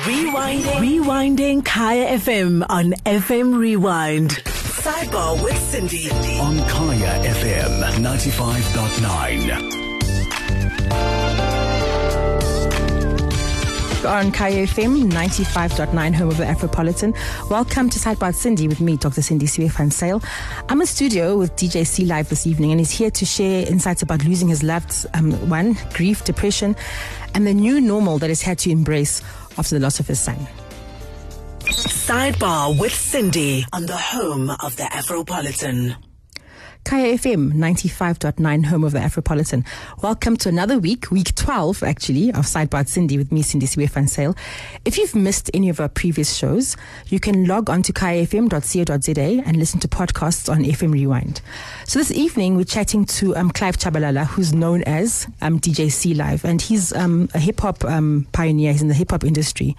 Rewinding. Rewinding Kaya FM on FM Rewind. Sidebar with Sindi. on Kaya FM 95.9. on Kaya FM 95.9 home of the Afropolitan. Welcome to Sidebar Sindi with me, Dr. Sindi Van Zyl. I'm in studio with DJ C Live this evening and he's here to share insights about losing his loved um, one, grief, depression, and the new normal that he's had to embrace after the loss of his son. Sidebar with Sindi on the home of the Afropolitan. Kaya FM 95.9 home of the Afropolitan. Welcome to another week, week 12 actually, of Sidebar Sindi with me, Sindi Van Zyl. If you've missed any of our previous shows, you can log on to kayafm.co.za and listen to podcasts on FM Rewind. So this evening, we're chatting to um, Clive Chabalala, who's known as um, DJ C Live, and he's um, a hip hop um, pioneer. He's in the hip hop industry.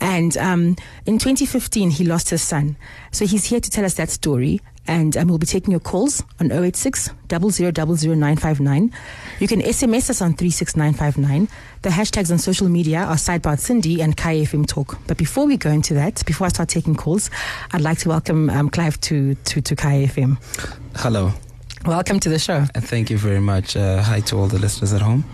And um, in 2015, he lost his son. So he's here to tell us that story. And um, we'll be taking your calls on 086 0000959. You can SMS us on 36959. The hashtags on social media are Sidebar Sindi and Kaya FM Talk. But before we go into that, before I start taking calls, I'd like to welcome um, Clive to, to, to Kaya FM. Hello, Welcome to the show. and thank you very much. Uh, hi to all the listeners at home.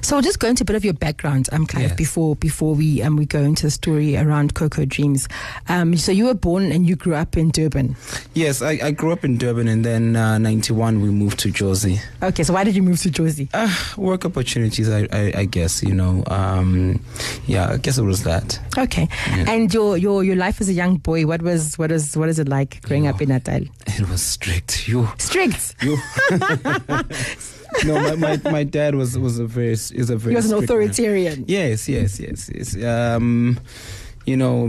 So just go into a bit of your background, um, Clive, Yes. before before we um, we go into the story around Coco Dreams. Um, so you were born and you grew up in Durban. Yes, I, I grew up in Durban, and then uh, '91 we moved to Jozi. Okay, so why did you move to Jozi? Uh, work opportunities, I, I, I guess. You know, um, yeah, I guess it was that. Okay, Yeah. and your your your life as a young boy, what was what was what is it like growing up in Natal? It was strict. You, Strict. You. no, my, my, my dad was was a very is a very. He was an strict man. authoritarian. Yes, yes, yes, yes. Um, you know,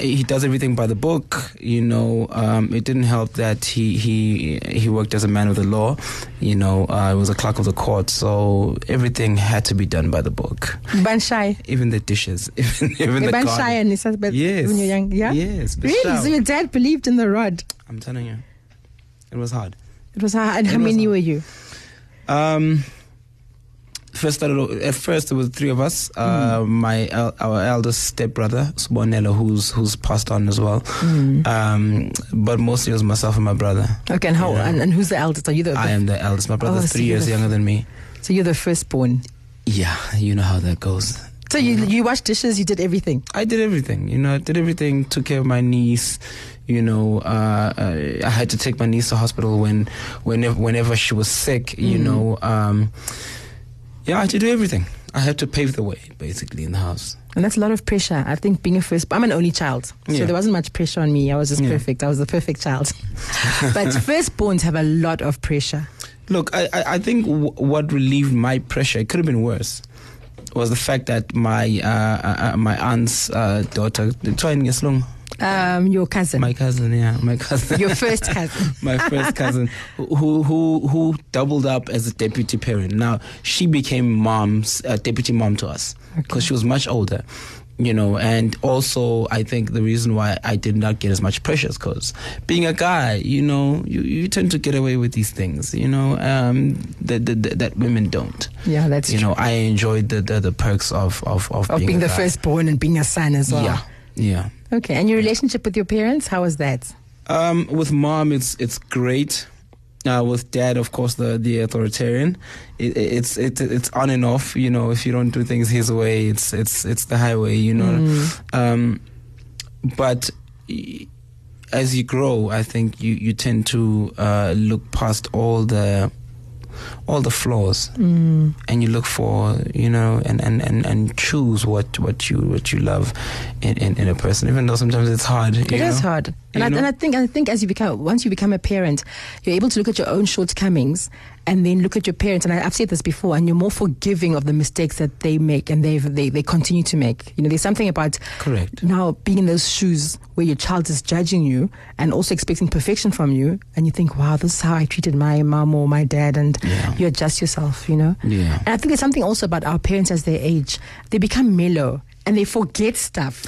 he does everything by the book. You know, um, it didn't help that he he he worked as a man of the law. You know, uh, was a clerk of the court, so everything had to be done by the book. Ban shy. Even the dishes, even even the Ban shy and Yes. when you're young. Yeah. Yes. Really? So your dad believed in the rod. I'm telling you, it was hard. It was hard. And It how many hard. were you? Um, first started at first there was three of us. Uh, Hmm. My el- our eldest stepbrother Subonelo, who's who's passed on as well. Hmm. Um, but mostly it was myself and my brother. Okay, and how Yeah. and, and who's the eldest? Are you the, I am the eldest. My brother's Oh, so three years the- younger than me. so you're the firstborn. Yeah, you know how that goes. So you you washed dishes, you did everything. I did everything. You know, I did everything. Took care of my niece. You know, uh, uh, I had to take my niece to hospital when, whenever, whenever she was sick. You know, um, yeah, I had to do everything. I had to pave the way, basically, in the house. And that's a lot of pressure. I think being a first, I'm an only child, so Yeah. there wasn't much pressure on me. I was just Yeah. perfect. I was the perfect child. but firstborns have a lot of pressure. Look, I, I, think w- what relieved my pressure, it could have been worse, was the fact that my uh, uh, uh, my aunt's uh, daughter, trying Yeslong, Um, your cousin, my cousin, yeah, my cousin, your first cousin. my first cousin, who who who doubled up as a deputy parent. Now she became mom's uh, deputy mom to us because she was much older. You know, and also I think the reason why I did not get as much pressure is because being a guy, you know, you, you tend to get away with these things, you know, um, that, that, that women don't. Yeah, that's you true. know, I enjoyed the, the, the perks of, of, of, of being a the guy. firstborn and being a son as well. Yeah, yeah. Okay, and your relationship with your parents, how was that? Um, with mom, it's it's great. Uh, with dad, of course, the the authoritarian. It, it's it, it's on and off. You know, if you don't do things his way, it's it's it's the highway. You know, um, but as you grow, I think you you tend to uh, look past all the all the flaws. Mm. and you look for you know and, and, and, and choose what, what you what you love in, in, in a person even though sometimes it's hard It is hard, and I, and? I think I think as you become once you become a parent, you're able to look at your own shortcomings and then look at your parents. And I, I've said this before, and you're more forgiving of the mistakes that they make and they they they continue to make. You know, there's something about Correct. now being in those shoes where your child is judging you and also expecting perfection from you, and you think, wow, this is how I treated my mom or my dad, and Yeah. you adjust yourself. You know, Yeah. and I think there's something also about our parents as they age, they become mellow and they forget stuff.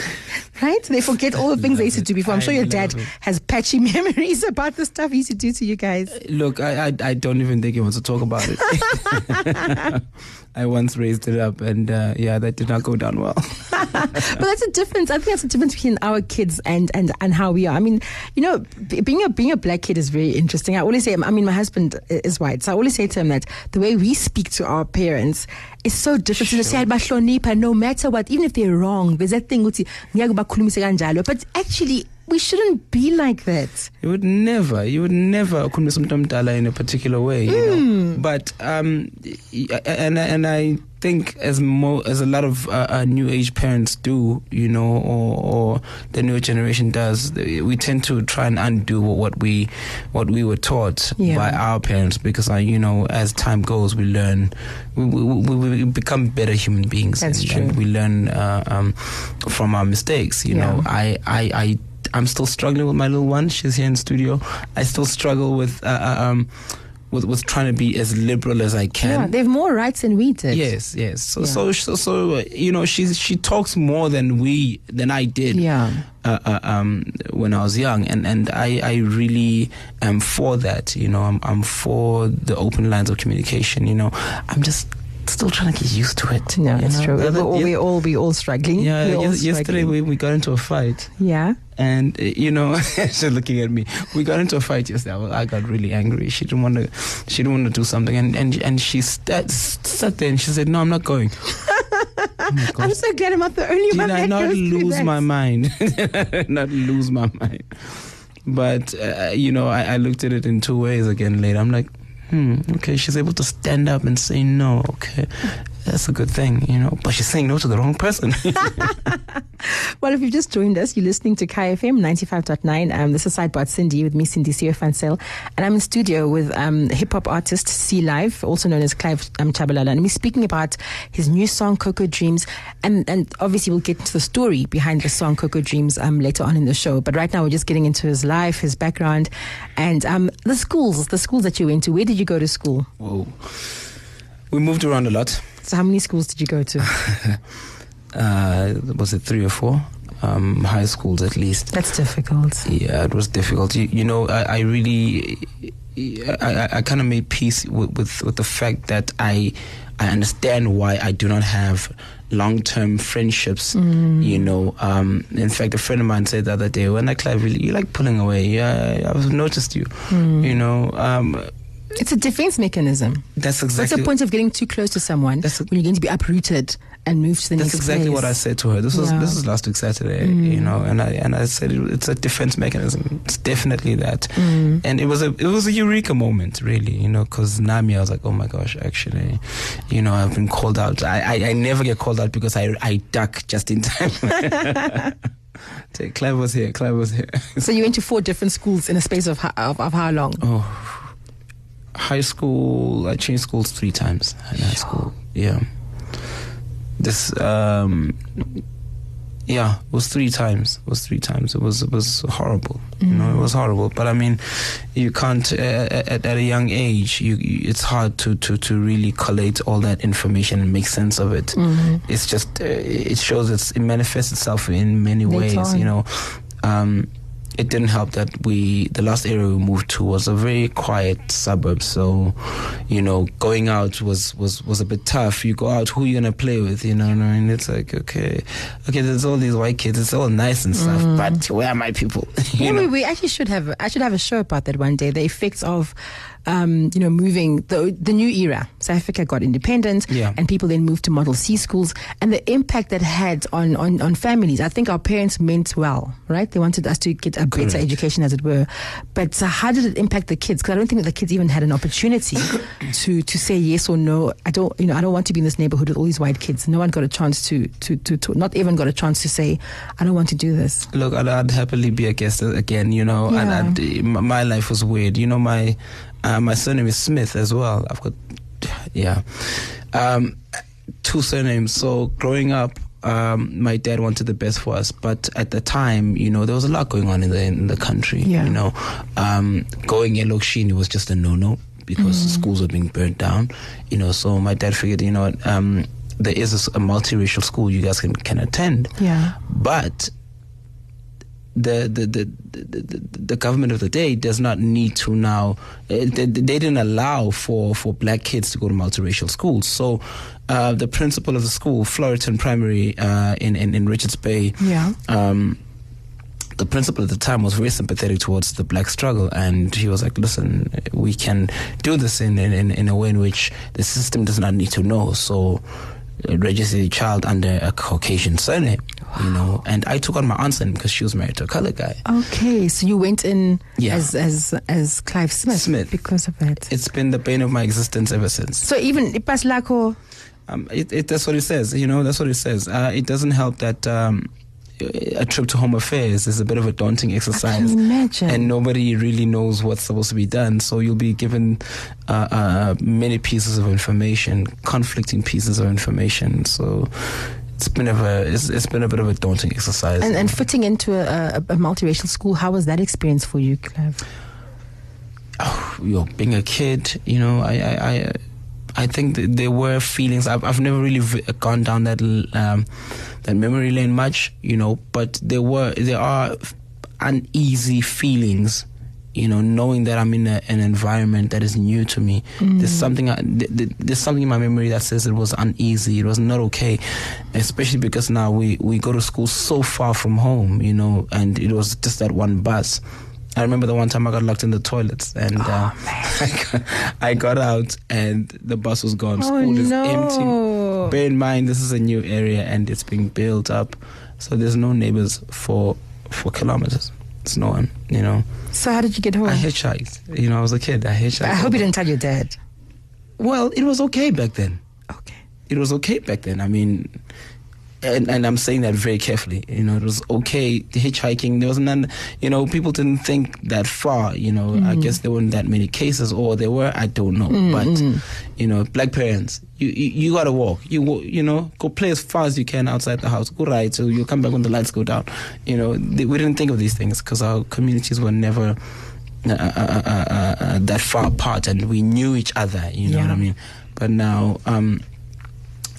right? They forget all the things they used to do before. I'm I sure your dad it. has patchy memories about the stuff he used to do to you guys. Look, I, I I don't even think he wants to talk about it. I once raised it up, and uh, yeah, that did not go down well. but that's a difference. I think that's a difference between our kids and and and how we are. I mean, you know, b- being a being a black kid is very interesting. I always say, I mean, my husband is white, so I always say to him that the way we speak to our parents is so different. Sure. Say, "Bahlonipha," no matter what, even if they're wrong, there's that thing. uthi, "Ngiyeke bakhulumise kanjalo." But actually, we shouldn't be like that. You would never, you would never umuntu omdala in a particular way, you know. But um, and and I think as mo as a lot of uh, uh, new age parents do, you know, or, or the newer generation does, we tend to try and undo what we what we were taught Yeah. by our parents because, uh, you know, as time goes, we learn, we, we, we, we become better human beings, That's and, true. and we learn uh, um, from our mistakes. You know, I, I, I, I'm still struggling with my little one. She's here in studio. I still struggle with, uh, uh, um, with, with trying to be as liberal as I Yeah, can. they have more rights than we did. yes, yes. So, Yeah. so, so, so, uh, you know, she's she talks more than we than I did. Yeah. Uh, uh, um, when I was young, and and I, I really am for that. You know, I'm I'm for the open lines of communication. You know, I'm just still trying to get used to it. No, that's know? true. The We're, other- all, we're all struggling. yeah, all yes- yesterday struggling. we, we got into a fight. yeah. And uh, you know, she's looking at me. We got into a fight yesterday. I got really angry. She didn't want to. She didn't want to do something, and and and she sat, sat there and she said, "No, I'm not going." oh I'm so glad I'm not the only Did one I that not lose my mind? not lose my mind. But uh, you know, I, I looked at it in two ways again later. I'm like, hmm, okay, she's able to stand up and say no. Okay, that's a good thing, you know. But she's saying no to the wrong person. Well, if you've just joined us, you're listening to Kaya FM 95.9. Um, this is Sidebar Sindi with me, Sindi Van Zyl. And I'm in studio with um, hip hop artist C Live, also known as Clive um, Chabalala. And we're speaking about his new song, Coco Dreams. And, and obviously, we'll get into the story behind the song, Coco Dreams, um, later on in the show. But right now, we're just getting into his life, his background, and um, the schools, the schools that you went to. Where did you go to school? Whoa. We moved around a lot. So, how many schools did you go to? uh, was it three or four um, high schools at least? That's difficult. Yeah, it was difficult. You, you know, I, I really, I, I, kind of made peace with, with with the fact that I, I understand why I do not have long-term friendships. You know, um, in fact, a friend of mine said the other day, "When I Clive, really, you like pulling away. Yeah, I've noticed you. You know, um, It's a defense mechanism. that's exactly. What's the point of getting too close to someone That's a- when you're going to be uprooted and moved to the. That's next exactly place? what I said to her. This was Yeah. this was last week Saturday, you mm. know, and I and I said it, it's a defense mechanism. It's definitely that, mm. and it was a it was a eureka moment, really, you know, because Nami, I was like, oh my gosh, actually, you know, I've been called out. I I, I never get called out because I I duck just in time. Clive was here. Clive was here. So you went to four different schools in a space of how, of, of how long? Oh, high school. I changed schools three times in high school. Yeah. This um, yeah, it was three times. It was three times. It was it was horrible. You know, it was horrible. But I mean, you can't uh, at, at a young age. You, you it's hard to, to, to really collate all that information and make sense of it. Mm. It's just uh, it shows it's, it manifests itself in many Later ways. on. You know, um, it didn't help that we the last area we moved to was a very quiet suburb so you know going out was was was a bit tough you go out who you gonna play with you know what I mean it's like okay okay there's all these white kids it's all nice and stuff mm. but where are my people you Yeah, know we, we actually should have. I should have a show about that one day. The effects of, um, you know, moving the the new era. South Africa got independent, Yeah. and people then moved to Model C schools, and the impact that had on on on families. I think our parents meant well, right? They wanted us to get a better education, as it were. But uh, how did it impact the kids? Because I don't think that the kids even had an opportunity to to say yes or no. I don't, you know, I don't want to be in this neighborhood with all these white kids. No one got a chance to to to, to not even got a chance to say, I don't want to do this. Look, I'd, I'd happily be a guest again, you know. Yeah. And I'd, my life was weird, you know. My uh, my surname is Smith as well. I've got, yeah, um, two surnames. So growing up, um, my dad wanted the best for us, but at the time, you know, there was a lot going on in the in the country. Yeah. You know, um, going Elokshini was just a no no because schools were being burnt down. You know, so my dad figured, you know, um, there is a multiracial school you guys can can attend. Yeah. But the the, the the, government of the day does not need to now. uh, They, they didn't allow for for black kids to go to multiracial schools. So, uh, the principal of the school, Floriton Primary, uh, in, in in Richards Bay, Yeah. um, the principal at the time was very sympathetic towards the black struggle, and he was like, "Listen, we can do this in in, in a way in which the system does not need to know." So, uh, register the child under a Caucasian surname, you know. And I took on my aunt's name because she was married to a color guy. Okay, so you went in Yeah. as as as Clive Smith, Smith. because of that. It's been the bane of my existence ever since. so even Ipas Lako, Um, it, it, that's what it says. You know, that's what it says. Uh, it doesn't help that um, a trip to Home Affairs is a bit of a daunting exercise. and nobody really knows what's supposed to be done. So you'll be given uh, uh, many pieces of information, conflicting pieces of information. So it's been a it's, it's been a bit of a daunting exercise. and, and fitting into a, a, a multiracial school, how was that experience for you, Clive? you know, being a kid, you know, I I. I I think there were feelings. I've I've never really gone down that um, that memory lane much, you know. But there were there are uneasy feelings, you know, knowing that I'm in a, an environment that is new to me. There's something I, th- th- there's something in my memory that says it was uneasy. It was not okay, especially because now we we go to school so far from home, you know, and it was just that one bus. I remember the one time I got locked in the toilets and uh, I, got, I got out and the bus was gone. Oh, School is no. empty. Bear in mind, this is a new area and it's being built up, so there's no neighbors for for kilometers. It's no you know. So how did you get home? I hitchhiked. You know, I was a kid. I hitchhiked. I hope you didn't tell your dad. Well, it was okay back then. Okay. It was okay back then. I mean, and, and I'm saying that very carefully. You know, it was okay the hitchhiking. There was none. You know, people didn't think that far. You know, I Mm-hmm. guess there weren't that many cases, or there were. I don't know. Mm-hmm. But you know, black parents, you you, you gotta walk. You you know, go play as far as you can outside the house. Go ride, so you'll come back when the lights go down. You know, th- we didn't think of these things because our communities were never. Uh, uh, uh, uh, uh, that far apart, and we knew each other. You know what I mean? But now, um,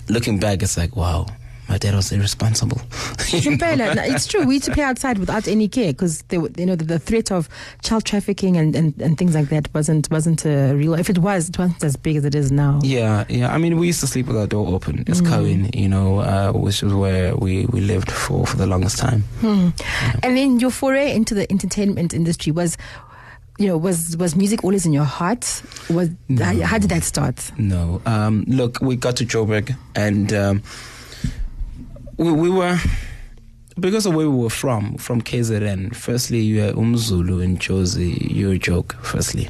looking back, it's like, wow, my dad was irresponsible. You know? Impela, no, it's true. We used to play outside without any care because you know the, the threat of child trafficking and, and, and things like that wasn't wasn't uh, real. If it was, it wasn't as big as it is now. Yeah, yeah. I mean, we used to sleep with our door open. It's Cohen, you know, uh, which is where we, we lived for, for the longest time. Hmm. And then your foray into the entertainment industry was, you know, was was music always in your heart? Was how, how did that start? No. Um, look, we got to Joburg and um, we, we were, because of where we were from, from KZN, firstly, you're Umzulu and Jozi, you're a joke, firstly.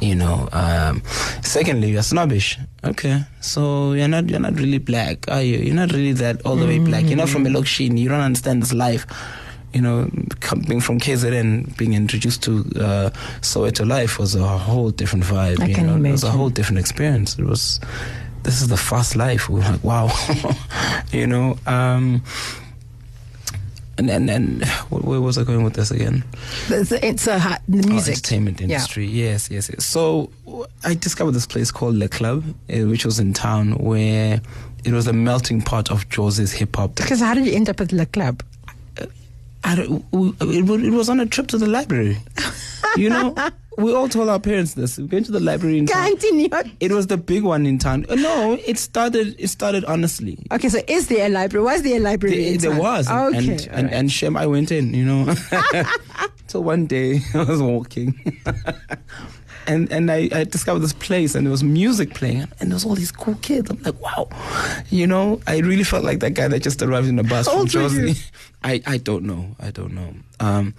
You know. Um, secondly, you're snobbish. Okay. So you're not you're not really black, are you? You're not really that all the way black. You're not from Elokshini. You don't understand this life. You know, coming from KZN, being introduced to uh, Soweto life was a whole different vibe. I you can know? It was a whole different experience. It was, this is the fast life. We were like, wow, you know. Um, and and and where was I going with this again? It's, it's uh, ha- the Oh, music. entertainment Yeah. industry. Yes, yes, yes. So I discovered this place called Le Club, uh, which was in town, where it was a melting pot of Jozi's hip hop. Because how did you end up at the club? I it, wa- it was on a trip to the library. you know, we all told our parents this. We went to the library in town. It was the big one in town. No, it started. It started honestly. Okay, so is there a library? Was there a library? There, in there town? was, and Okay. and, and, and Shem, I went in. You know, so one day I was walking, and and I, I discovered this place, and there was music playing, and there was all these cool kids. I'm like, wow, you know, I really felt like that guy that just arrived in a bus How from old were you? Jozi. I I don't know. I don't know. Um,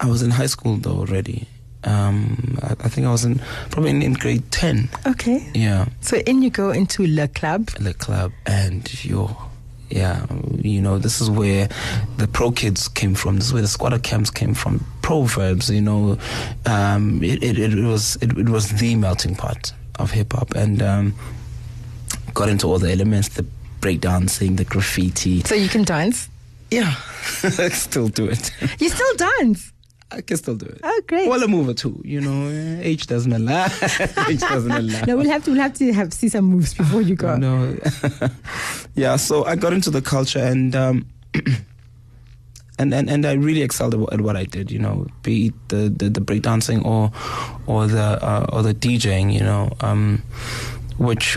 I was in high school though already. Um, I, I think I was in probably in, in grade ten. okay. Yeah. So in you go into Le Club. the club and yo yeah you know this is where the Pro Kids came from this is where the Skwatta Kamps came from Proverbs you know um it, it, it was it, it was the melting pot of hip-hop and um got into all the elements the breakdancing the graffiti So you can dance. yeah still do it You still dance. I can still do it Oh, great. well a move or two you know eh, age doesn't allow age doesn't allow No, we'll have to we'll have to have see some moves before you go. No. yeah, so I got into the culture and um, and, and, and I really excelled at what I did, you know, be it the, the, the breakdancing or or the uh, or the DJing, you know. Um, which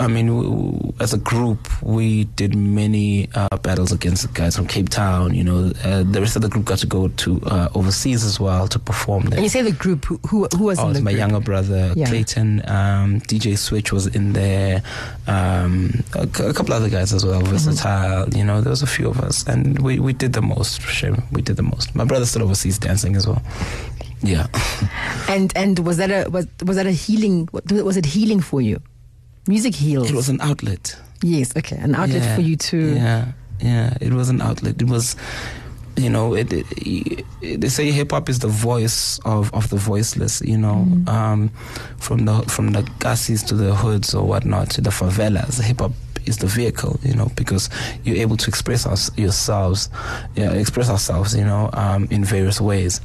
I mean, as a group, we did many uh, battles against the guys from Cape Town. You know, uh, the rest of the group got to go to uh, overseas as well to perform there. And you say the group, who, who, who was Oh, in the my group? younger brother Yeah. Clayton. Um, DJ Switch was in there. Um, a, a couple other guys as well. Mm-hmm. Versatile. You know, there was a few of us, and we, we did the most. For sure, we did the most. My brother still overseas dancing as well. Yeah. And and was that a was was that a healing? Was it healing for you? Music heals. It was an outlet. yes, okay, an outlet Yeah, for you to. Yeah, yeah. It was an outlet. It was, you know, it, it, it- they say hip hop is the voice of, of the voiceless. You know, Mm-hmm. um, from the from the gassies to the hoods or whatnot to the favelas, hip hop is the vehicle. You know, because you're able to express us, yourselves, yeah, express ourselves. You know, um, in various ways.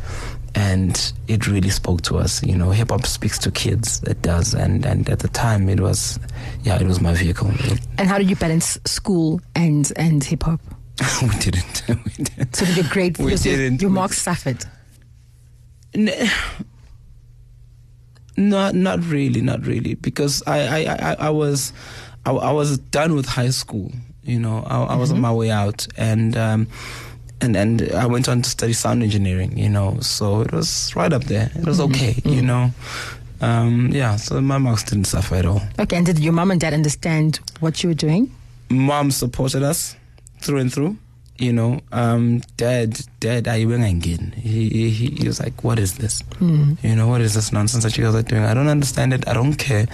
And it really spoke to us, you know. Hip hop speaks to kids, it does, and and at the time it was, yeah, it was my vehicle. And how did you balance school and and hip hop? we didn't. we didn't. So did your grade? We your, didn't. Your marks suffered. N- Not, not really, not really, because I, I, I, I was, I, I was done with high school. You know, I, I was on my way out, and um, and and I went on to study sound engineering. You know, so it was right up there. It was okay. You know, um, yeah. So my marks didn't suffer at all. Okay, and did your mom and dad understand what you were doing? mom supported us through and through. You know, um, dad, dad, I again. He, he, he was like, "What is this? You know, what is this nonsense that you guys are doing? I don't understand it. I don't care."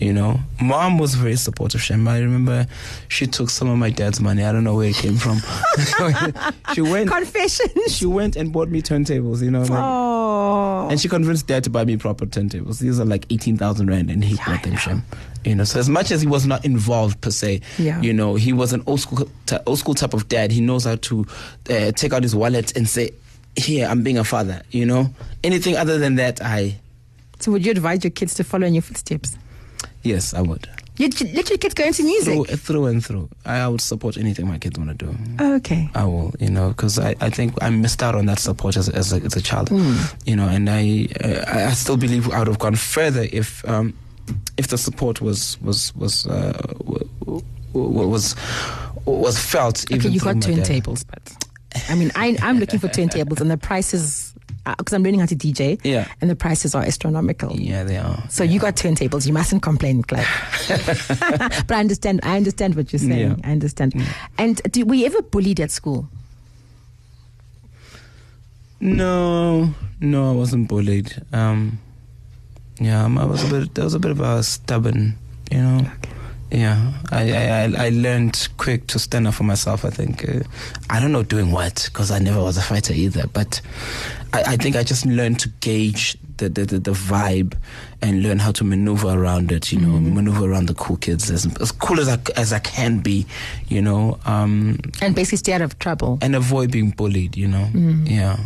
You know, mom was very supportive. Shem, I remember she took some of my dad's money. I don't know where it came from. she went, Confession. she went and bought me turntables. You know, like, Oh. and she convinced dad to buy me proper turntables. These are like 18,000 rand and he bought them, Shem. You know, so as much as he was not involved per se, Yeah. you know, he was an old school, t- old school type of dad. He knows to uh, take out his wallet and say, here, I'm being a father, you know. Anything other than that, I, So would you advise your kids to follow in your footsteps? yes, I would. You let your kids go into music. Through, through and through. I, I would support anything my kids want to do. Okay. I will, you know, because I, I think I missed out on that support as, as, a, as a child, you know, and I uh, I I still believe I would have gone further if um, if the support was was was uh, w- was was felt. Okay, even you got through my dad. turntables, but I mean, I, I'm looking for turntables, and the prices because I'm learning how to DJ. Yeah. and the prices are astronomical. Yeah, they are. So you got turntables. You mustn't complain, Clive. but I understand. I understand what you're saying. Yeah. I understand. And do, were you ever bullied at school? No, no, I wasn't bullied. Um, yeah, I was a bit. There was a bit of a stubborn, you know. Yeah, I, I I- learned quick to stand up for myself. I think uh, I don't know doing what because I never was a fighter either. But I, I think I just learned to gauge the, the, the, vibe and learn how to maneuver around it. You know, maneuver around the cool kids as as cool as I as I can be. You know, um, And basically stay out of trouble. and avoid being bullied. You know, yeah.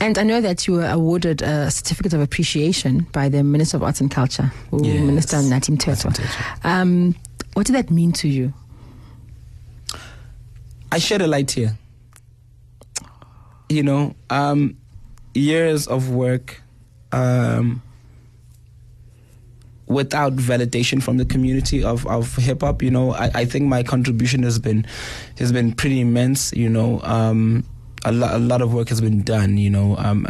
And I know that you were awarded a certificate of appreciation by the Minister of Arts and Culture, Yes. Minister Nathi Mthethwa. Um, what did that mean to you? I shed a light here. You know, um, years of work um, without validation from the community of, of hip hop. You know, I, I think my contribution has been has been pretty immense. You know, um, a lot a lot of work has been done. You know, um,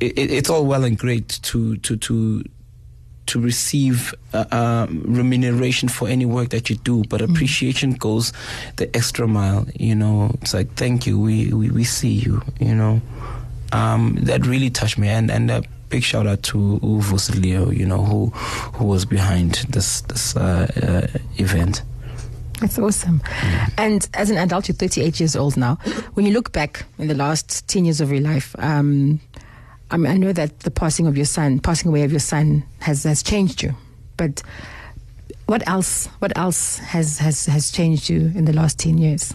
it, it, it's all well and great to to to to receive uh, um, remuneration for any work that you do, but appreciation goes the extra mile. You know, it's like thank you, we we, we see you. You know, um, that really touched me, and and a big shout out to Uvo Leo, you know, who who was behind this this uh, uh, event. That's awesome. And as an adult, you're 38 years old now. When you look back in the last 10 years of your life, um, I mean, I know that the passing of your son, passing away of your son, has has changed you. But what else? What else has has has changed you in the last 10 years?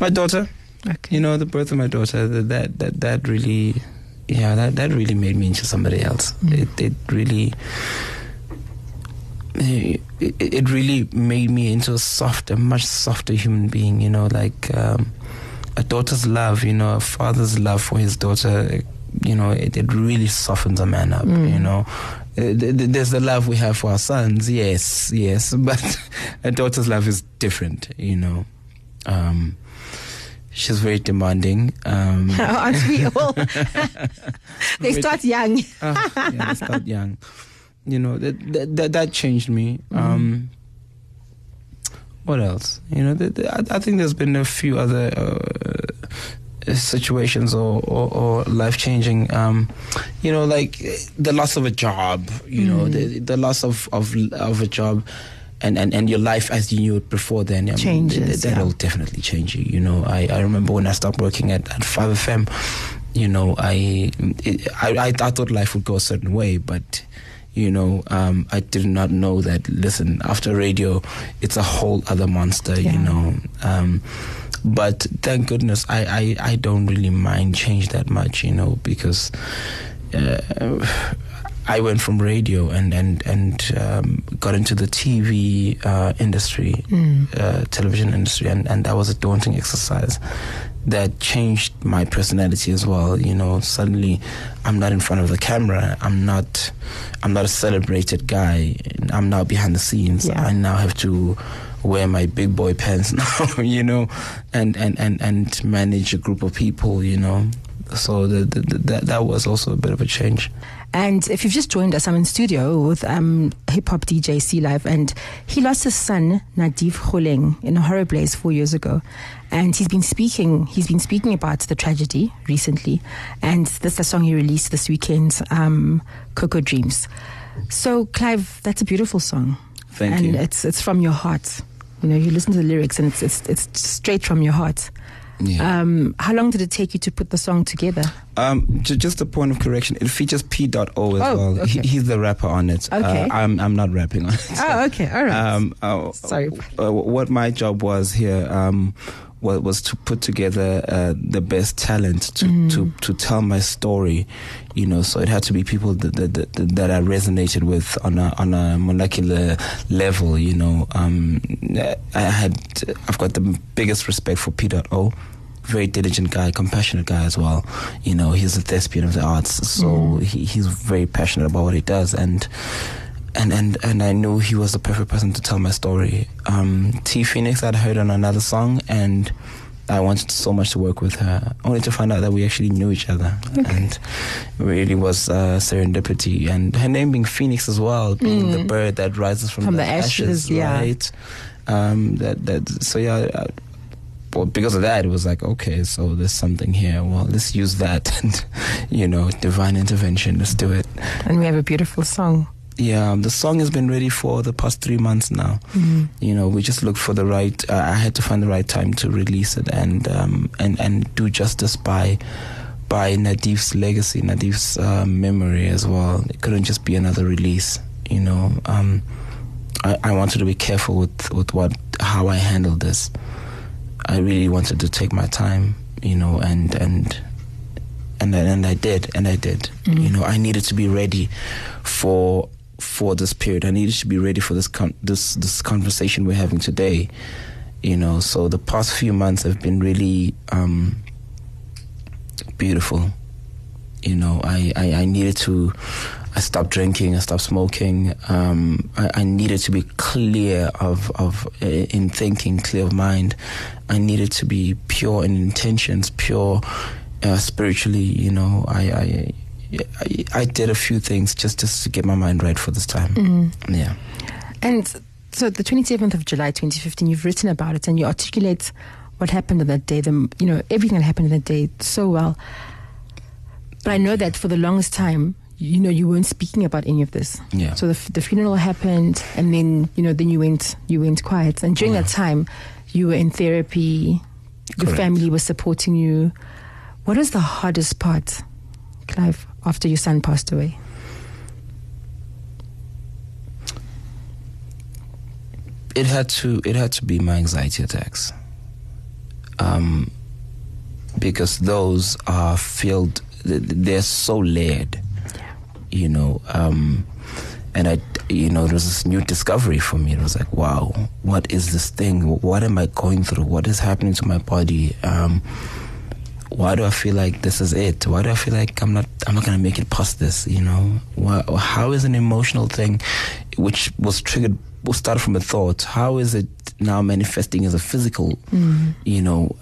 My daughter, Okay. you know, the birth of my daughter, that that that, that really, yeah, that that really made me into somebody else. It it really. It, it really made me into a softer, much softer human being. You know, like um, a daughter's love. You know, a father's love for his daughter. You know, it, it really softens a man up. You know. Uh, th- th- There's the love we have for our sons, yes, yes, but a daughter's love is different, you know. Um, she's very demanding. Um, Aren't we all? they start young. Ah, yeah, I start young. You know that that that, that changed me. Um, what else? You know, th th I, I think there's been a few other uh, situations or or, or life changing. Um, you know, like the loss of a job. You know, the the loss of of of a job. And, and, and your life as you knew it before then I Changes, th- th- that'll yeah. definitely change you you know I, I remember when I stopped working at, at 5FM you know I, it, I I I thought life would go a certain way but you know um, I did not know that listen after radio it's a whole other monster Yeah. you know um, but thank goodness I, I, I don't really mind change that much you know because uh, I went from radio and and and um, got into the TV uh, industry, uh, television industry, and and that was a daunting exercise. That changed my personality as well. You know, suddenly I'm not in front of the camera. I'm not. I'm not a celebrated guy. I'm now behind the scenes. Yeah. I now have to wear my big boy pants now. You know, and and and and manage a group of people. You know. So the, the, the, that that was also a bit of a change. And if you've just joined us, I'm in studio with um, hip hop DJ C Live, and he lost his son Nadif Khuleng in a horror blaze four years ago, and he's been speaking. He's been speaking about the tragedy recently, and this is a song he released this weekend, um, Coco Dreams. So, Clive, that's a beautiful song, Thank and you. it's it's from your heart. You know, you listen to the lyrics, and it's it's it's straight from your heart. Yeah. Um, how long did it take you to put the song together? Um, ju- just a point of correction. It features P.O. as Oh, well. He, he's the rapper on it. Okay. Uh, I'm I'm not rapping on it. Oh, okay, all right. Um, uh, Sorry. Uh, what my job was here um, was, was to put together uh, the best talent to, Mm. to, to tell my story. You know, so it had to be people that that, that, that I resonated with on a on a molecular level. You know, um, I had I've got the biggest respect for P.O. Very diligent guy, compassionate guy as well. You know, he's a thespian of the arts, so he, he's very passionate about what he does, and and and and I knew he was the perfect person to tell my story. Um, T Phoenix I'd heard on another song, and I wanted so much to work with her, only to find out that we actually knew each other, and it really was uh, serendipity. And her name being Phoenix as well, being the bird that rises from, Mm. From the ashes, yeah. right? Um, that that so yeah. Uh, well, because of that, it was like, okay, so there's something here. Well, let's use that, and you know, divine intervention. Let's do it. And we have a beautiful song. Yeah, the song has been ready for the past three months now. You know, we just looked for the right. Uh, I had to find the right time to release it and um, and and do justice by by Nadif's legacy, Nadif's uh, memory as well. It couldn't just be another release. You know, um, I, I wanted to be careful with with what how I handled this. I really wanted to take my time. You know, and and and and I did, and I did. You know, I needed to be ready for for this period. I needed to be ready for this con- this this conversation we're having today. You know, so the past few months have been really um, beautiful. You know, I, I, I needed to. I stopped drinking. I stopped smoking. Um, I, I needed to be clear of of in thinking, clear of mind. I needed to be pure in intentions, pure uh, spiritually. You know, I, I I I did a few things just just to get my mind right for this time. Mm. Yeah. And so the 27th of July 2015, you've written about it and you articulate what happened on that day, the, you know, everything that happened on that day so well. But I know that for the longest time, you know, you weren't speaking about any of this. Yeah. So the, the funeral happened and then, you know, then you went, you went quiet. And during that time, you were in therapy, your Correct. family was supporting you. What was the hardest part, Clive, after your son passed away? it had to it had to be my anxiety attacks um because those are filled they're so layered you know um and I, you know, it was this new discovery for me. It was like, wow, what is this thing? What am I going through? What is happening to my body? Um, why do I feel like this is it? Why do I feel like I'm not I'm not gonna make it past this? You know, why, how is an emotional thing, which was triggered, was started from a thought? How is it now manifesting as a physical? You know,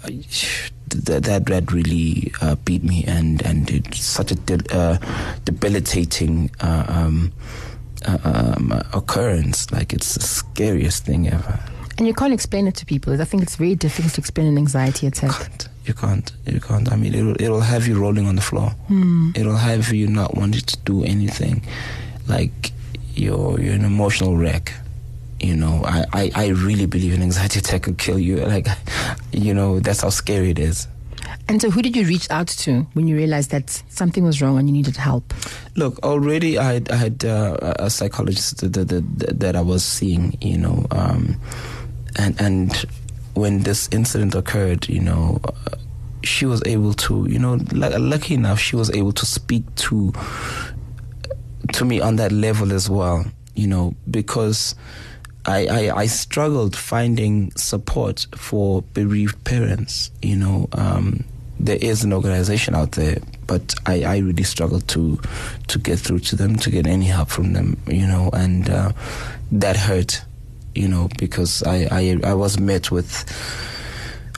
that that, that really uh, beat me, and and it's such a de- uh, debilitating. Uh, um, uh, um, occurrence like it's the scariest thing ever And you can't explain it to people. I think it's very difficult to explain an anxiety attack. can't. You can't. You can't. I mean, it'll it'll have you rolling on the floor. It'll have you not wanting to do anything. Like you're you're an emotional wreck. You know, I, I, I really believe an anxiety attack could kill you. Like, you know, that's how scary it is. And so, who did you reach out to when you realized that something was wrong and you needed help? Look, already I had, I had uh, a psychologist that, that, that, that I was seeing, you know, um, and and when this incident occurred, you know, uh, she was able to, you know, lu- lucky enough, she was able to speak to to me on that level as well, you know, because I, I, I struggled finding support for bereaved parents. You know, um, there is an organization out there, but I, I really struggled to to get through to them, to get any help from them. You know, and uh, that hurt. You know, because I, I I was met with.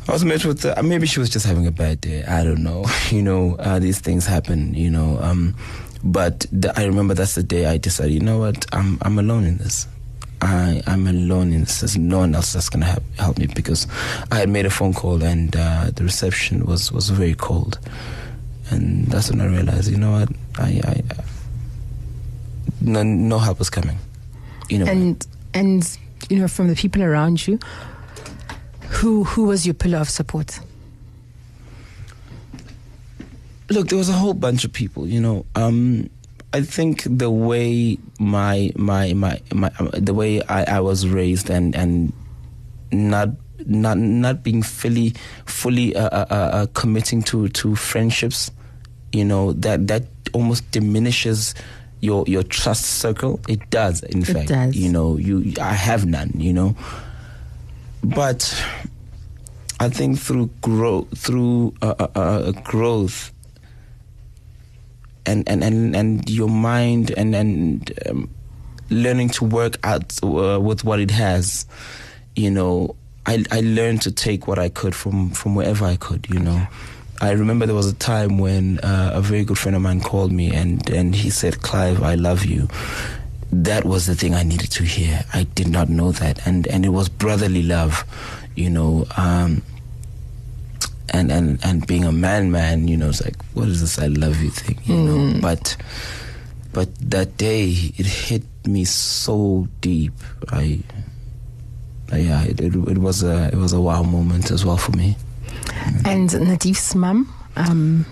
I was met with uh, maybe she was just having a bad day. I don't know. You know, uh, these things happen. You know, um, but the, I remember that's the day I decided. You know what? I'm I'm alone in this. I I'm alone in this. There's no one else that's gonna help, help me because I had made a phone call and uh, the reception was was very cold, and that's when I realized. You know what? I I no no help was coming. You know. And and you know, from the people around you, who who was your pillar of support? look there was a whole bunch of people you know um i think the way my my my, my uh, the way I, I was raised and and not not not being fully fully uh, uh, uh, uh, committing to to friendships you know that that almost diminishes your your trust circle it does in It fact does. you know you i have none you know but I think through growth, through uh, uh, uh, growth, and and and and your mind, and and um, learning to work out uh, with what it has, you know, I I learned to take what I could from from wherever I could, you know. I remember there was a time when uh, a very good friend of mine called me and and he said, "Clive, I love you." That was the thing I needed to hear. I did not know that, and and it was brotherly love, you know. Um, and and and being a man man you know it's like what is this i love you thing you know but but that day it hit me so deep i yeah it, it, it was a it was a wow moment as well for me And Nadif's mum, um,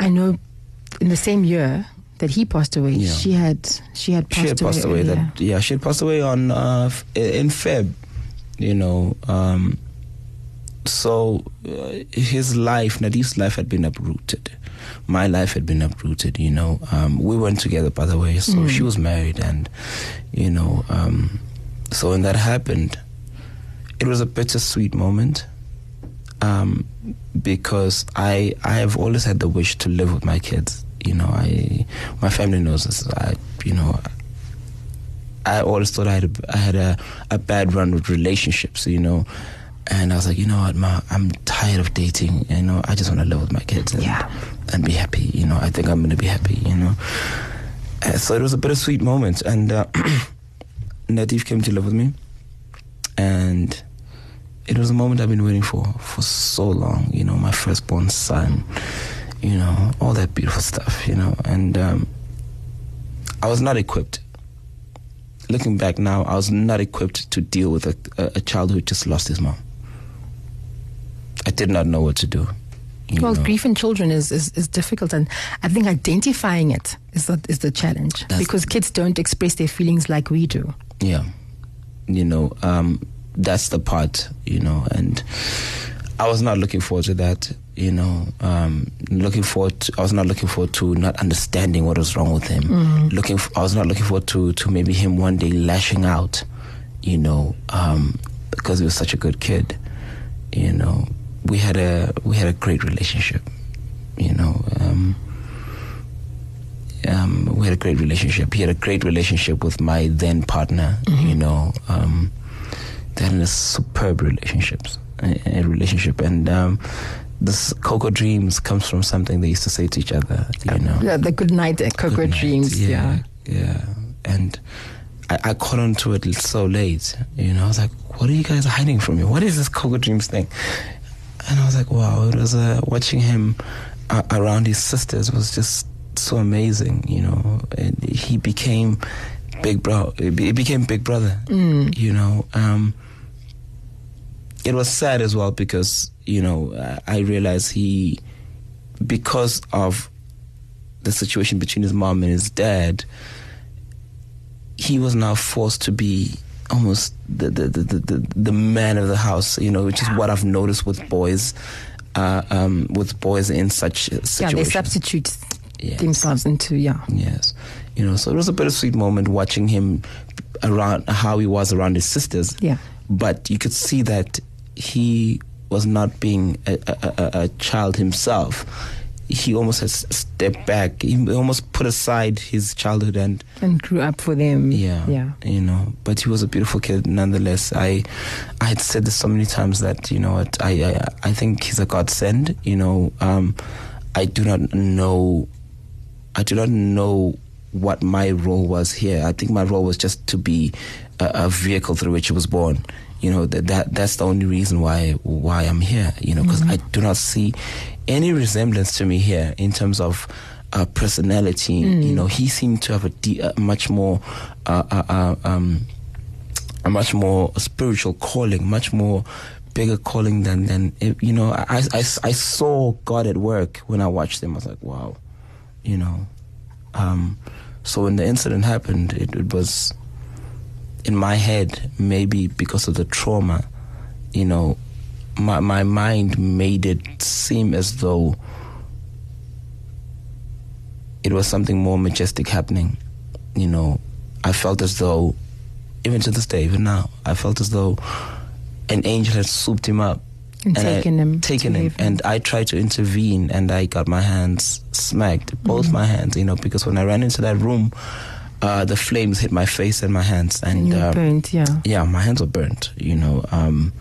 I know in the same year that he passed away, Yeah. she had she had passed she had passed away earlier. that yeah she had passed away on uh, in feb you know um so uh, his life nadif's life had been uprooted my life had been uprooted you know um we weren't together by the way so she was married and you know um so when that happened it was a bittersweet moment um because i i have always had the wish to live with my kids you know i my family knows this i you know I always thought I had a, I had a, a bad run with relationships, you know, and I was like, you know what, ma, I'm tired of dating. You know, I just want to live with my kids and, Yeah. and be happy. You know, I think I'm going to be happy. You know, Uh, so it was a bittersweet moment, and uh, Nadif came to live with me, and it was a moment I've been waiting for for so long. You know, my firstborn son. You know, all that beautiful stuff. You know, and um, I was not equipped looking back now, I was not equipped to deal with a, a, a child who just lost his mom. I did not know what to do. you Well, know. grief in children is, is, is difficult, and I think identifying it is the, is the challenge That's- because kids don't express their feelings like we do. Yeah. You know, um, that's the part, you know, and I was not looking forward to that. You know, um, looking forward. To, I was not looking forward to not understanding what was wrong with him. Looking, for, I was not looking forward to to maybe him one day lashing out. You know, um, because he was such a good kid. You know, we had a we had a great relationship. You know, um, um, we had a great relationship. He had a great relationship with my then partner. You know, um, they had a superb relationships, a, a relationship, and um, this Coco Dreams comes from something they used to say to each other. You know, Yeah, the good night, uh, Coco Good night. dreams. Yeah. yeah, and I, I caught on to it so late. You know, I was like, "What are you guys hiding from me? What is this Coco Dreams thing?" And I was like, "Wow!" It was uh, watching him uh, around his sisters was just so amazing. You know, and he became big bro. He became big brother. You know. Um, it was sad as well because you know I- realized he, because of the situation between his mom and his dad, he was now forced to be almost the the the, the, the, man of the house. You know, which is what I've noticed with boys, uh, um, with boys in such situations. Yeah, they substitute Yes. themselves into, yeah. Yes, you know, so it was a bittersweet moment watching him around how he was around his sisters. Yeah. but you could see that he was not being a, a, a, child himself. He almost has stepped back. He almost put aside his childhood and And grew up for them. yeah, Yeah. you know. But he was a beautiful kid nonetheless. I, I had said this so many times that you know what I, I, I think he's a godsend. You know, um, I do not know, I do not know what my role was here. I think my role was just to be a, a vehicle through which he was born. You know that, that that's the only reason why why I'm here. You know, because I do not see any resemblance to me here in terms of uh, personality. You know, he seemed to have a, de- a much more uh, uh, uh, um, a much more spiritual calling, much more bigger calling than than you know. I, I I saw God at work when I watched him. I was like, wow, you know. Um, so when the incident happened, it, it was in my head, maybe because of the trauma, you know, my my mind made it seem as though it was something more majestic happening. You know, I felt as though, even to this day, even now, I felt as though an angel had swooped him up And I- taken him taken him, heaven. and I tried to intervene, and I got my hands smacked, both Mm-hmm. my hands, you know, because when I ran into that room, uh, the flames hit my face and my hands, and And um, burnt, yeah. yeah, my hands were burnt. You know, um,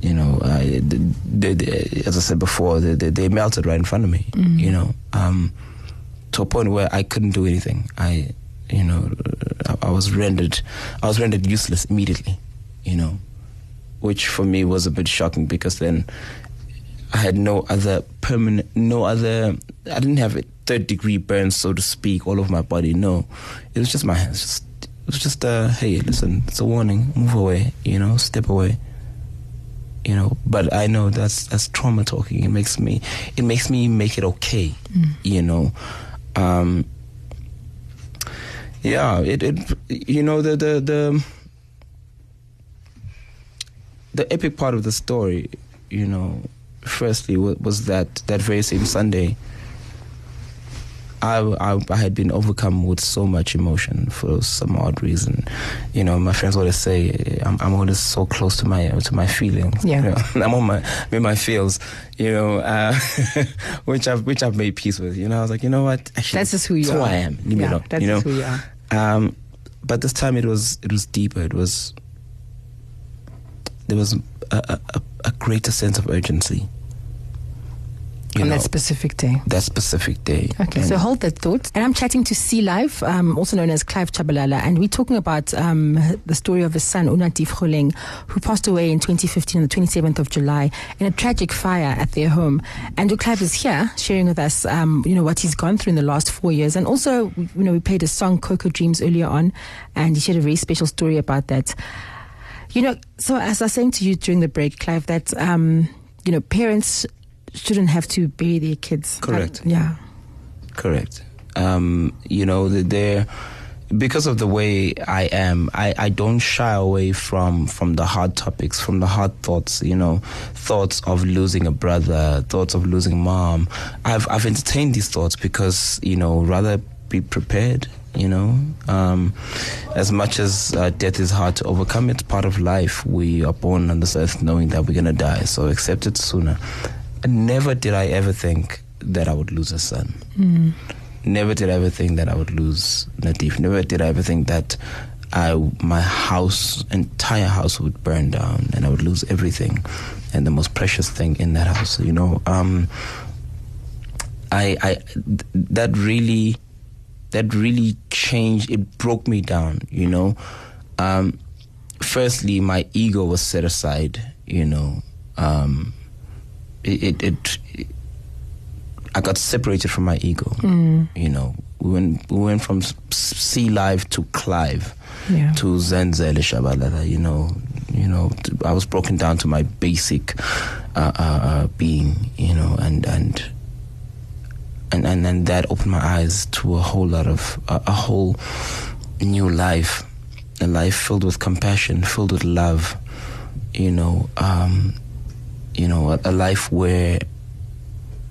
you know, uh, they, they, as I said before, they, they, they melted right in front of me. You know, um, to a point where I couldn't do anything. I, you know, I, I was rendered, I was rendered useless immediately. You know, which for me was a bit shocking because then I had no other permanent, no other. I didn't have a third degree burns, so to speak, all over my body. No, it was just my hands. Just it was just uh, hey, listen, it's a warning. Move away. You know, step away. You know, but I know that's that's trauma talking. It makes me, it makes me make it okay. You know, um, yeah. It, it, you know, the the the the epic part of the story, you know, firstly was that that very same Sunday, I, I, I had been overcome with so much emotion for some odd reason. You know, my friends always say I'm, I'm always so close to my to my feelings. Yeah. you know. I'm on my I'm in my feels. You know, uh, which I've which I've made peace with. You know, I was like, you know what? Actually, That's just who you that's are. I am. Leave Yeah, alone, that's you know? just who you are. Um, but this time it was it was deeper. It was there was a, a, a- a greater sense of urgency. You on know, that specific day. that specific day. Okay, so hold that thought. And I'm chatting to C Live, um, also known as Clive Chabalala, and we're talking about um, the story of his son, Unatif Khuleng, who passed away in 2015 on the 27th of July in a tragic fire at their home. And Clive is here sharing with us, um, you know, what he's gone through in the last four years. And also, you know, we played a song, Coco Dreams, earlier on, and he shared a very special story about that. You know, so as I was saying to you during the break, Clive, that, um, you know, parents shouldn't have to bury their kids. Correct. yeah. Correct. Um, you know, they're because of the way I am, I, I don't shy away from from the hard topics, from the hard thoughts. You know, thoughts of losing a brother, thoughts of losing mom. I've I've entertained these thoughts because you know rather be prepared. You know, um, as much as uh, death is hard to overcome, it's part of life. We are born on this earth knowing that we're gonna die, so accept it sooner. And never did I ever think that I would lose a son. Never did I ever think that I would lose Nadif. Never did I ever think that I, my house, entire house, would burn down and I would lose everything, and the most precious thing in that house. You know, um, I, I, th- that really, that really changed. It broke me down. You know, um, firstly, my ego was set aside. You know, um, it, it, it I got separated from my ego. You know, we went we went from S- C Live to Clive Yeah. to Zenzele Shabalala. You know, you know, I was broken down to my basic uh, uh, uh, being. You know, and and. And, and and that opened my eyes to a whole lot of a, a whole new life, a life filled with compassion, filled with love, you know, um, you know, a, a life where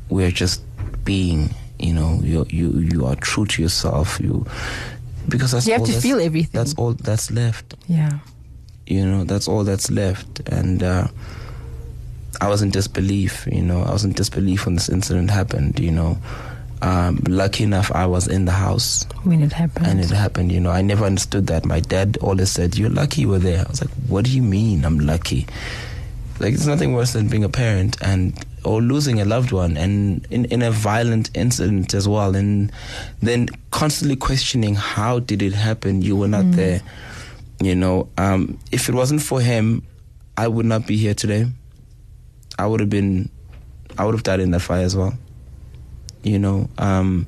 we're just being, you know, you you you are true to yourself. You because that's You have to feel everything. That's all that's left. Yeah. You know, that's all that's left. And uh, I was in disbelief. You know, I was in disbelief when this incident happened. You know, um, lucky enough, I was in the house When it happened. and it happened. You know, I never understood that. My dad always said, "You're lucky you were there." I was like, "What do you mean I'm lucky?" Like it's nothing worse than being a parent and or losing a loved one, and in in a violent incident as well, and then constantly questioning how did it happen? You were not there. You know, um, if it wasn't for him, I would not be here today. I would have been, I would have died in that fire as well. You know, um,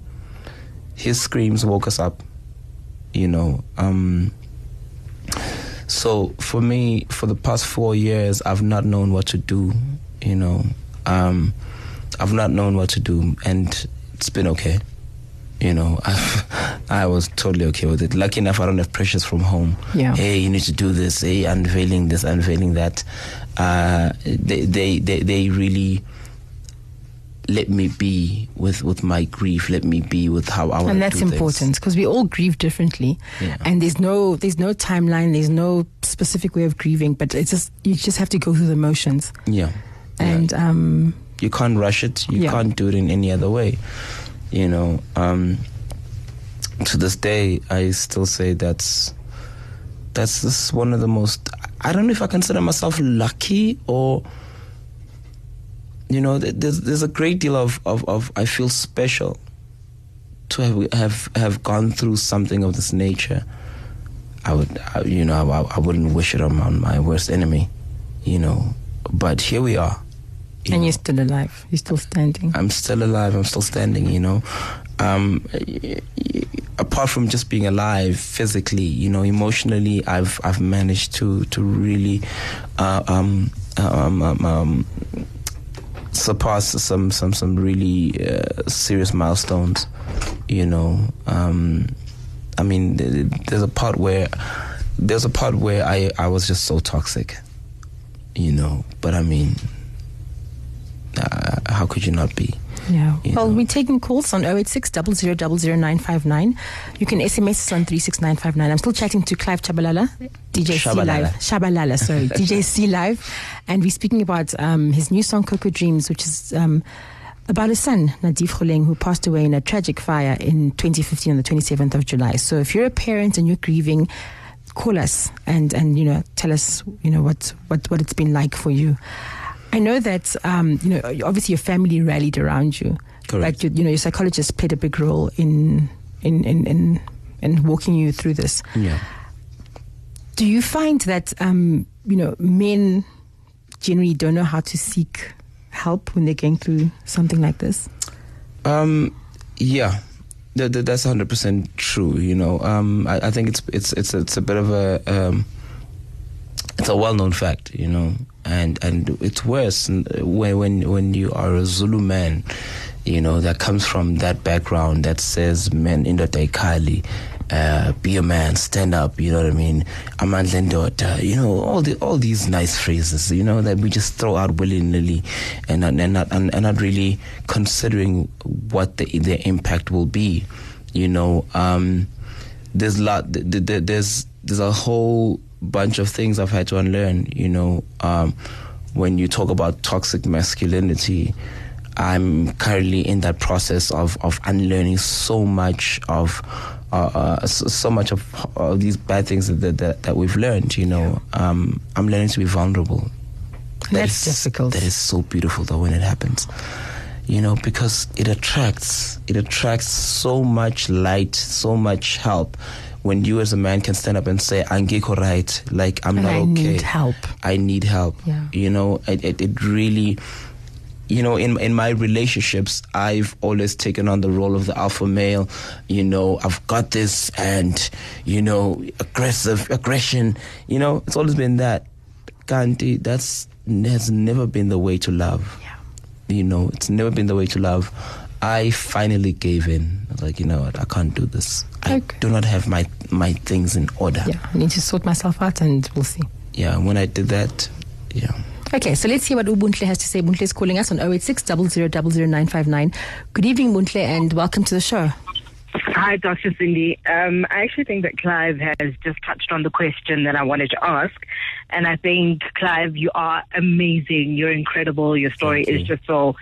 his screams woke us up. You know, um, so for me, for the past four years, I've not known what to do. You know, um, I've not known what to do, and it's been okay. You know, I, I was totally okay with it. Lucky enough, I don't have pressures from home. Yeah. Hey, you need to do this. Hey, unveiling this, unveiling that. Uh, they, they, they, they really let me be with, with my grief. Let me be with how I want and that's important because we all grieve differently Yeah. and there's no there's no timeline there's no specific way of grieving but it's just you just have to go through the motions Yeah. and um you can't rush it. You Yeah. can't do it in any other way. You know, um, to this day, I still say that's that's this one of the most. I don't know if I consider myself lucky or. You know, there's there's a great deal of, of, of I feel special to have have have gone through something of this nature. I would, I, you know, I, I wouldn't wish it on, on my worst enemy, you know. But here we are. you and know. you're still alive you're still standing I'm still alive. I'm still standing. You know, um, apart from just being alive physically, you know, emotionally, I've I've managed to to really uh, um, um, um, um, surpass some some some really uh, serious milestones. You know, um, I mean, th- th- there's a part where there's a part where I I was just so toxic. You know, but I mean, uh, how could you not be? Yeah you well know. we're taking calls on 086 00959 you can sms us on 36959 i'm still chatting to clive chabalala dj C Live. shabalala sorry dj c live and we're speaking about um, his new song coco dreams which is um, about his son Nadif Khuleng who passed away in a tragic fire in 2015 on the 27th of July. So if you're a parent and you're grieving, call us and and you know tell us you know what what what it's been like for you. I know that um, you know obviously your family rallied around you. Correct. Like you, you know your psychologist played a big role in in in in, in walking you through this. Yeah. Do you find that um, you know men generally don't know how to seek help when they're going through something like this? Um, yeah, that, that, that's hundred percent true. You know, um, I, I think it's it's it's it's a bit of a um, it's a well-known fact. You know, and and it's worse when when when you are a Zulu man. You know that comes from that background that says men in the Kali, uh, be a man, stand up. You know what I mean? Amandla ndoda. You know all the all these nice phrases. You know that we just throw out willy nilly, and not- and not and, and not really considering what the, their impact will be. You know, um, there's lot. th- th- th- There's there's a whole bunch of things I've had to unlearn. You know, um, when you talk about toxic masculinity, I'm currently in that process of of unlearning so much of. Uh, uh, so, so much of, these bad things that, that that we've learned, you know, um, I'm learning to be vulnerable. That That's is- difficult. That is so beautiful though when it happens. You know, because it attracts it attracts so much light, so much help when you as a man can stand up and say, Angiko right, like I'm And not I okay. I need help. I need help. Yeah. You know, it, it, it really you know, in in my relationships, I've always taken on the role of the alpha male. You know, I've got this, and you know, aggressive aggression. You know, it's always been that. Kanti, that's has never been the way to love. Yeah. You know, it's never been the way to love. I finally gave in. I was like, you know what, I can't do this. I Okay. do not have my my things in order. Yeah, I need to sort myself out and we'll see. Yeah, when I did that, yeah. Okay, so let's see what Ubuntle has to say. Buntle is calling us on 086 00959. Good evening, Buntle, and welcome to the show. Hi, Dr. Sindi. Um, I actually think that Clive has just touched on the question that I wanted to ask. And I think, Clive, you are amazing. You're incredible. Your story Thank is just so,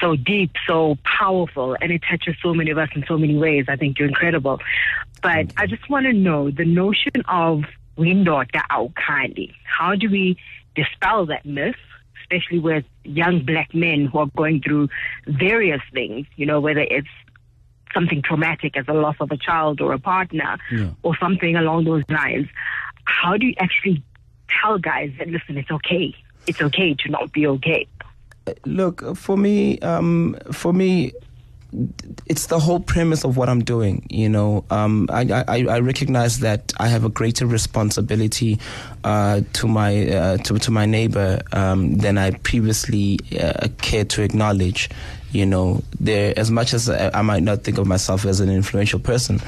so deep, so powerful, and it touches so many of us in so many ways. I think you're incredible. But I just want to know the notion of windota aukali. How do we dispel that myth? Especially with young black men who are going through various things, you know, whether it's something traumatic as a loss of a child or a partner Yeah. or something along those lines, how do you actually tell guys that, listen, it's okay? It's okay to not be okay. Look, for me, um, for me, it's the whole premise of what I'm doing. You know, um, I, I, I recognize that I have a greater responsibility uh, to my uh, to, to my neighbor um, than I previously uh, cared to acknowledge. You know, there as much as I, I might not think of myself as an influential person,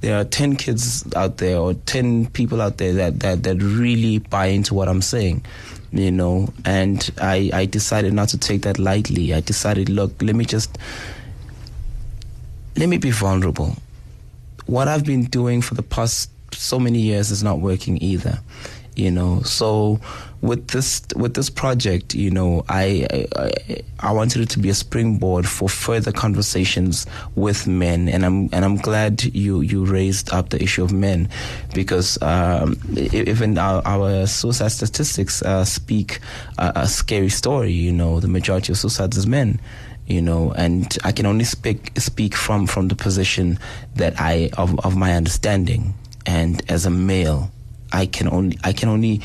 there are ten kids out there or ten people out there that that, that really buy into what I'm saying you know. And I, I decided not to take that lightly. I decided look let me just let me be vulnerable. What i've been doing for the past so many years is not working either you know. So with this with this project you know I, I i wanted it to be a springboard for further conversations with men. And i'm and i'm glad you you raised up the issue of men because um even our, our suicide statistics uh, speak a, a scary story you know the majority of suicides is men you know. And i can only speak speak from from the position that i of, of my understanding. And as a male I can only I can only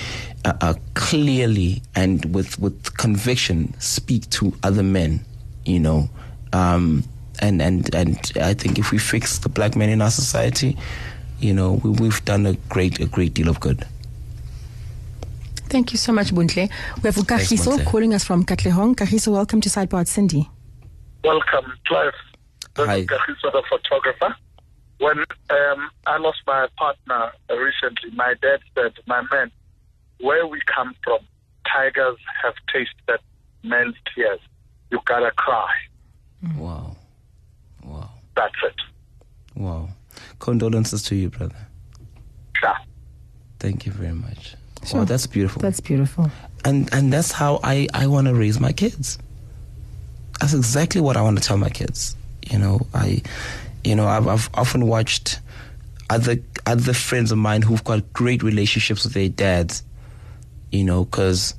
uh, uh, clearly and with with conviction speak to other men, you know, um, and and and I think if we fix the black men in our society, you know, we, we've done a great a great deal of good. Thank you so much, Buntle. We have Kagiso Buntle. calling us from Katlehong. Kagiso, welcome to Sidebar Sindi. Welcome, Clive. This Hi. is Kagiso, the photographer. When um, I lost my partner uh, recently, my dad said, "My man, where we come from, tigers have tasted that men's tears. You gotta cry. Wow, wow, That's it." wow! Condolences to you, brother. Sure. Thank you very much. Sure. Wow, that's beautiful. That's beautiful. and and that's how I I want to raise my kids. That's exactly what I want to tell my kids. You know, I, you know, I've I've often watched other other friends of mine who've got great relationships with their dads. You know, because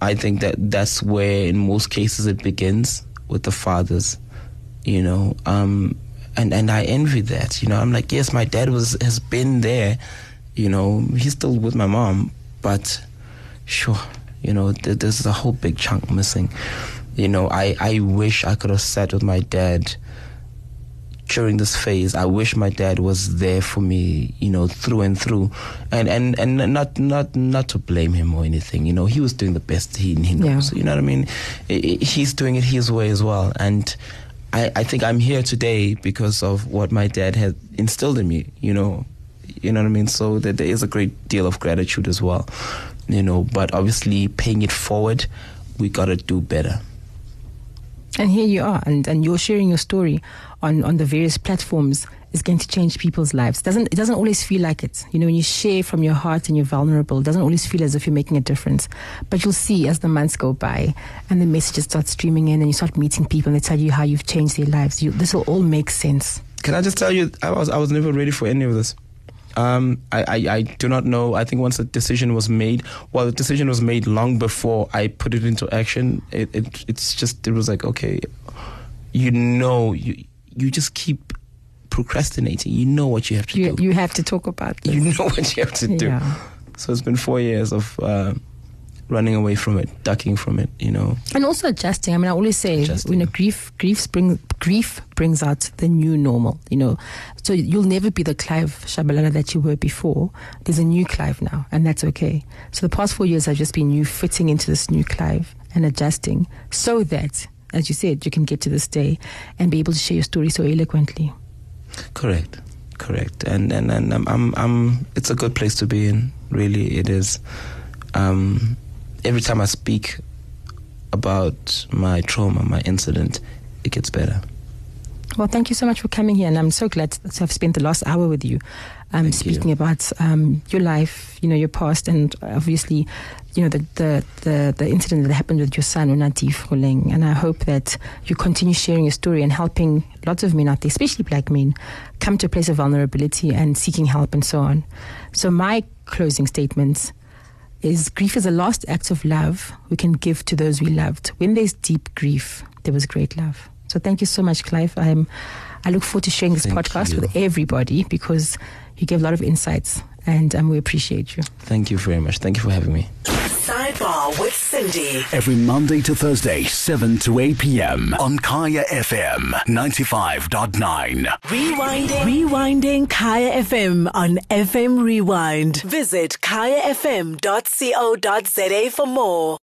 I think that that's where in most cases it begins with the fathers. You know, um, and and I envy that. You know, I'm like, yes, my dad was has been there. You know, he's still with my mom, but sure, you know, th- there's a whole big chunk missing. You know, I, I wish I could have sat with my dad during this phase. I wish my dad was there for me, you know, through and through, and and and not not not to blame him or anything. You know, he was doing the best he, he knows. Yeah. You know what I mean? He's doing it his way as well, and I, I think I'm here today because of what my dad had instilled in me, you know. You know what I mean? So that there is a great deal of gratitude as well. You know, but obviously paying it forward, we gotta do better. And here you are, and, and you're sharing your story on, on the various platforms is going to change people's lives. Doesn't it doesn't always feel like it. You know, when you share from your heart and you're vulnerable, it doesn't always feel as if you're making a difference. But you'll see as the months go by and the messages start streaming in and you start meeting people and they tell you how you've changed their lives. You, this will all make sense. Can I just tell you, I was I was never ready for any of this. Um, I, I, I do not know. I think once the decision was made, well, the decision was made long before I put it into action. It, it it's just it was like okay, you know, you you just keep procrastinating. You know what you have to You, do. you have to talk about this. You know what you have to do. Yeah. So it's been four years of uh, running away from it, ducking from it. You know, And also adjusting. I mean, I always say, Adjusting. you know, grief, grief brings grief brings out the new normal. You know, so you'll never be the Clive Shabalala that you were before. There's a new Clive now, and that's okay. So the past four years have just been you fitting into this new Clive and adjusting, so that, as you said, you can get to this day and be able to share your story so eloquently. correct, correct. And and and I'm, I'm, I'm it's a good place to be in. Really, it is. Um, every time I speak about my trauma, my incident, it gets better. Well, thank you so much for coming here, and I'm so glad to have spent the last hour with you, um, Thank you. speaking about um, your life, you know, your past, and obviously, you know, the, the the the incident that happened with your son, Unatif Holeng. And I hope that you continue sharing your story and helping lots of men out there, especially black men, come to a place of vulnerability and seeking help and so on. So my closing statements is grief is a last act of love we can give to those we loved. When there's deep grief, there was great love. So thank you so much, Clive. I'm, I look forward to sharing this Thank podcast you. with everybody because you gave a lot of insights and um, we appreciate you. Thank you very much. Thank you for having me. Sidebar with Sindi. Every Monday to Thursday, 7 to 8 p.m. on Kaya FM 95.9. Rewinding. Rewinding Kaya FM on FM Rewind. Visit kayafm.co.za for more.